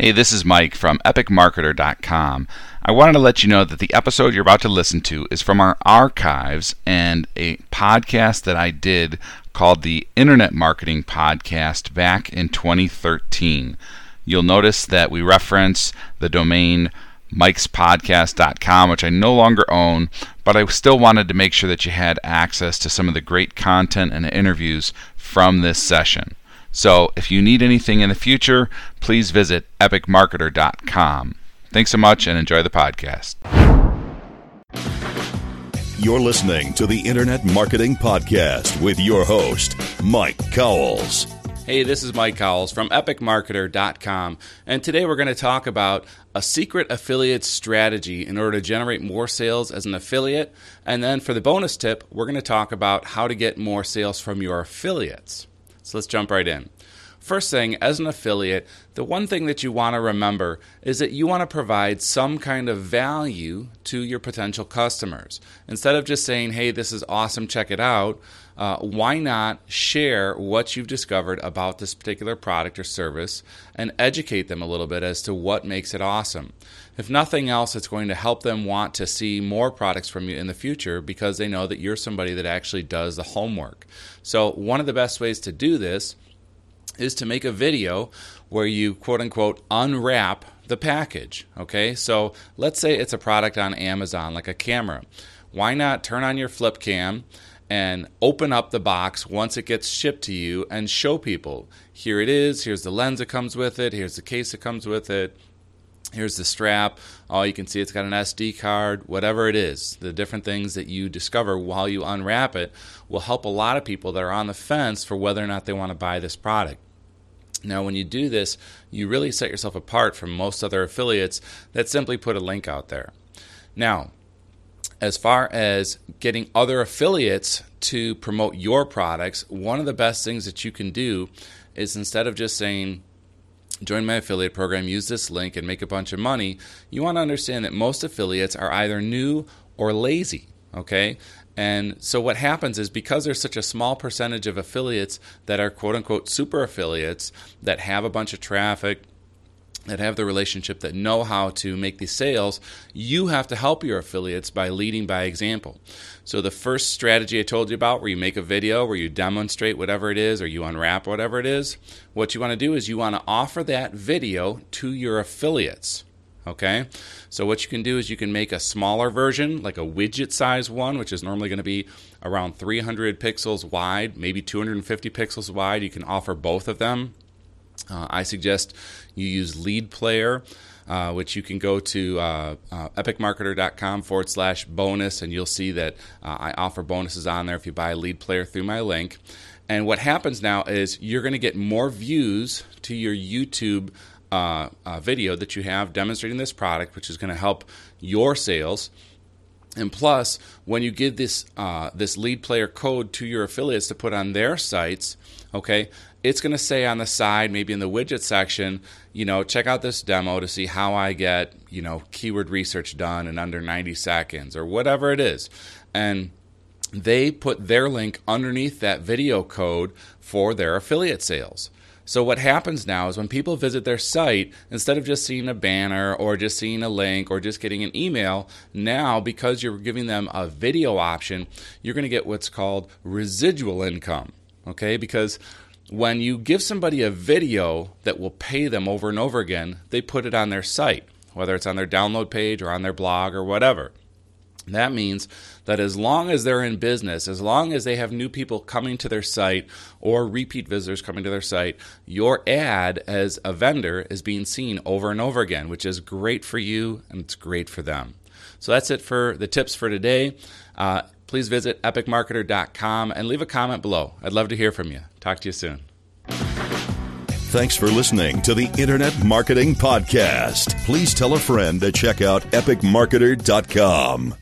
Hey, this is Mike from epicmarketer.com. I wanted to let you know that the episode you're about to listen to is from our archives and a podcast that I did called the Internet Marketing Podcast back in 2013. You'll notice that we reference the domain mikespodcast.com, which I no longer own, but I still wanted to make sure that you had access to some of the great content and interviews from this session. So if you need anything in the future, please visit epicmarketer.com. Thanks so much and enjoy the podcast. You're listening to the Internet Marketing Podcast with your host, Mike Cowles. Hey, this is Mike Cowles from epicmarketer.com, and today we're going to talk about a secret affiliate strategy in order to generate more sales as an affiliate. And then for the bonus tip, we're going to talk about how to get more sales from your affiliates. So let's jump right in. First thing, as an affiliate, the one thing that you want to remember is that you want to provide some kind of value to your potential customers. Instead of just saying, hey, this is awesome, check it out, uh, why not share what you've discovered about this particular product or service and educate them a little bit as to what makes it awesome? If nothing else, it's going to help them want to see more products from you in the future because they know that you're somebody that actually does the homework. So, one of the best ways to do this is to make a video where you quote unquote unwrap the package. Okay, so let's say it's a product on Amazon, like a camera. Why not turn on your flip cam and open up the box once it gets shipped to you and show people here it is, here's the lens that comes with it, here's the case that comes with it, Here's the strap. Oh, you can see it's got an SD card, whatever it is. The different things that you discover while you unwrap it will help a lot of people that are on the fence for whether or not they want to buy this product. Now, when you do this, you really set yourself apart from most other affiliates that simply put a link out there. Now, as far as getting other affiliates to promote your products, one of the best things that you can do is instead of just saying, join my affiliate program, use this link, and make a bunch of money, you want to understand that most affiliates are either new or lazy. Okay? And so what happens is because there's such a small percentage of affiliates that are quote unquote super affiliates that have a bunch of traffic, that have the relationship, that know how to make these sales, you have to help your affiliates by leading by example. So, the first strategy I told you about, where you make a video, where you demonstrate whatever it is, or you unwrap whatever it is, what you want to do is you want to offer that video to your affiliates. Okay, so what you can do is you can make a smaller version, like a widget size one, which is normally going to be around 300 pixels wide, maybe 250 pixels wide. You can offer both of them uh, I suggest you use Lead Player, uh, which you can go to uh, uh epicmarketer.com forward slash bonus, and you'll see that uh, I offer bonuses on there if you buy a Lead Player through my link. And what happens now is you're going to get more views to your YouTube uh, video that you have demonstrating this product, which is going to help your sales. And plus, when you give this uh, this lead player code to your affiliates to put on their sites, okay, it's going to say on the side, maybe in the widget section, you know, check out this demo to see how I get, you know, keyword research done in under 90 seconds or whatever it is. And they put their link underneath that video code for their affiliate sales. So what happens now is when people visit their site, instead of just seeing a banner or just seeing a link or just getting an email, now because you're giving them a video option, you're going to get what's called residual income. Okay? Because when you give somebody a video that will pay them over and over again, they put it on their site, whether it's on their download page or on their blog or whatever. That means that as long as they're in business, as long as they have new people coming to their site or repeat visitors coming to their site, your ad as a vendor is being seen over and over again, which is great for you and it's great for them. So that's it for the tips for today. Uh, please visit epicmarketer.com and leave a comment below. I'd love to hear from you. Talk to you soon. Thanks for listening to the Internet Marketing Podcast. Please tell a friend to check out epicmarketer.com.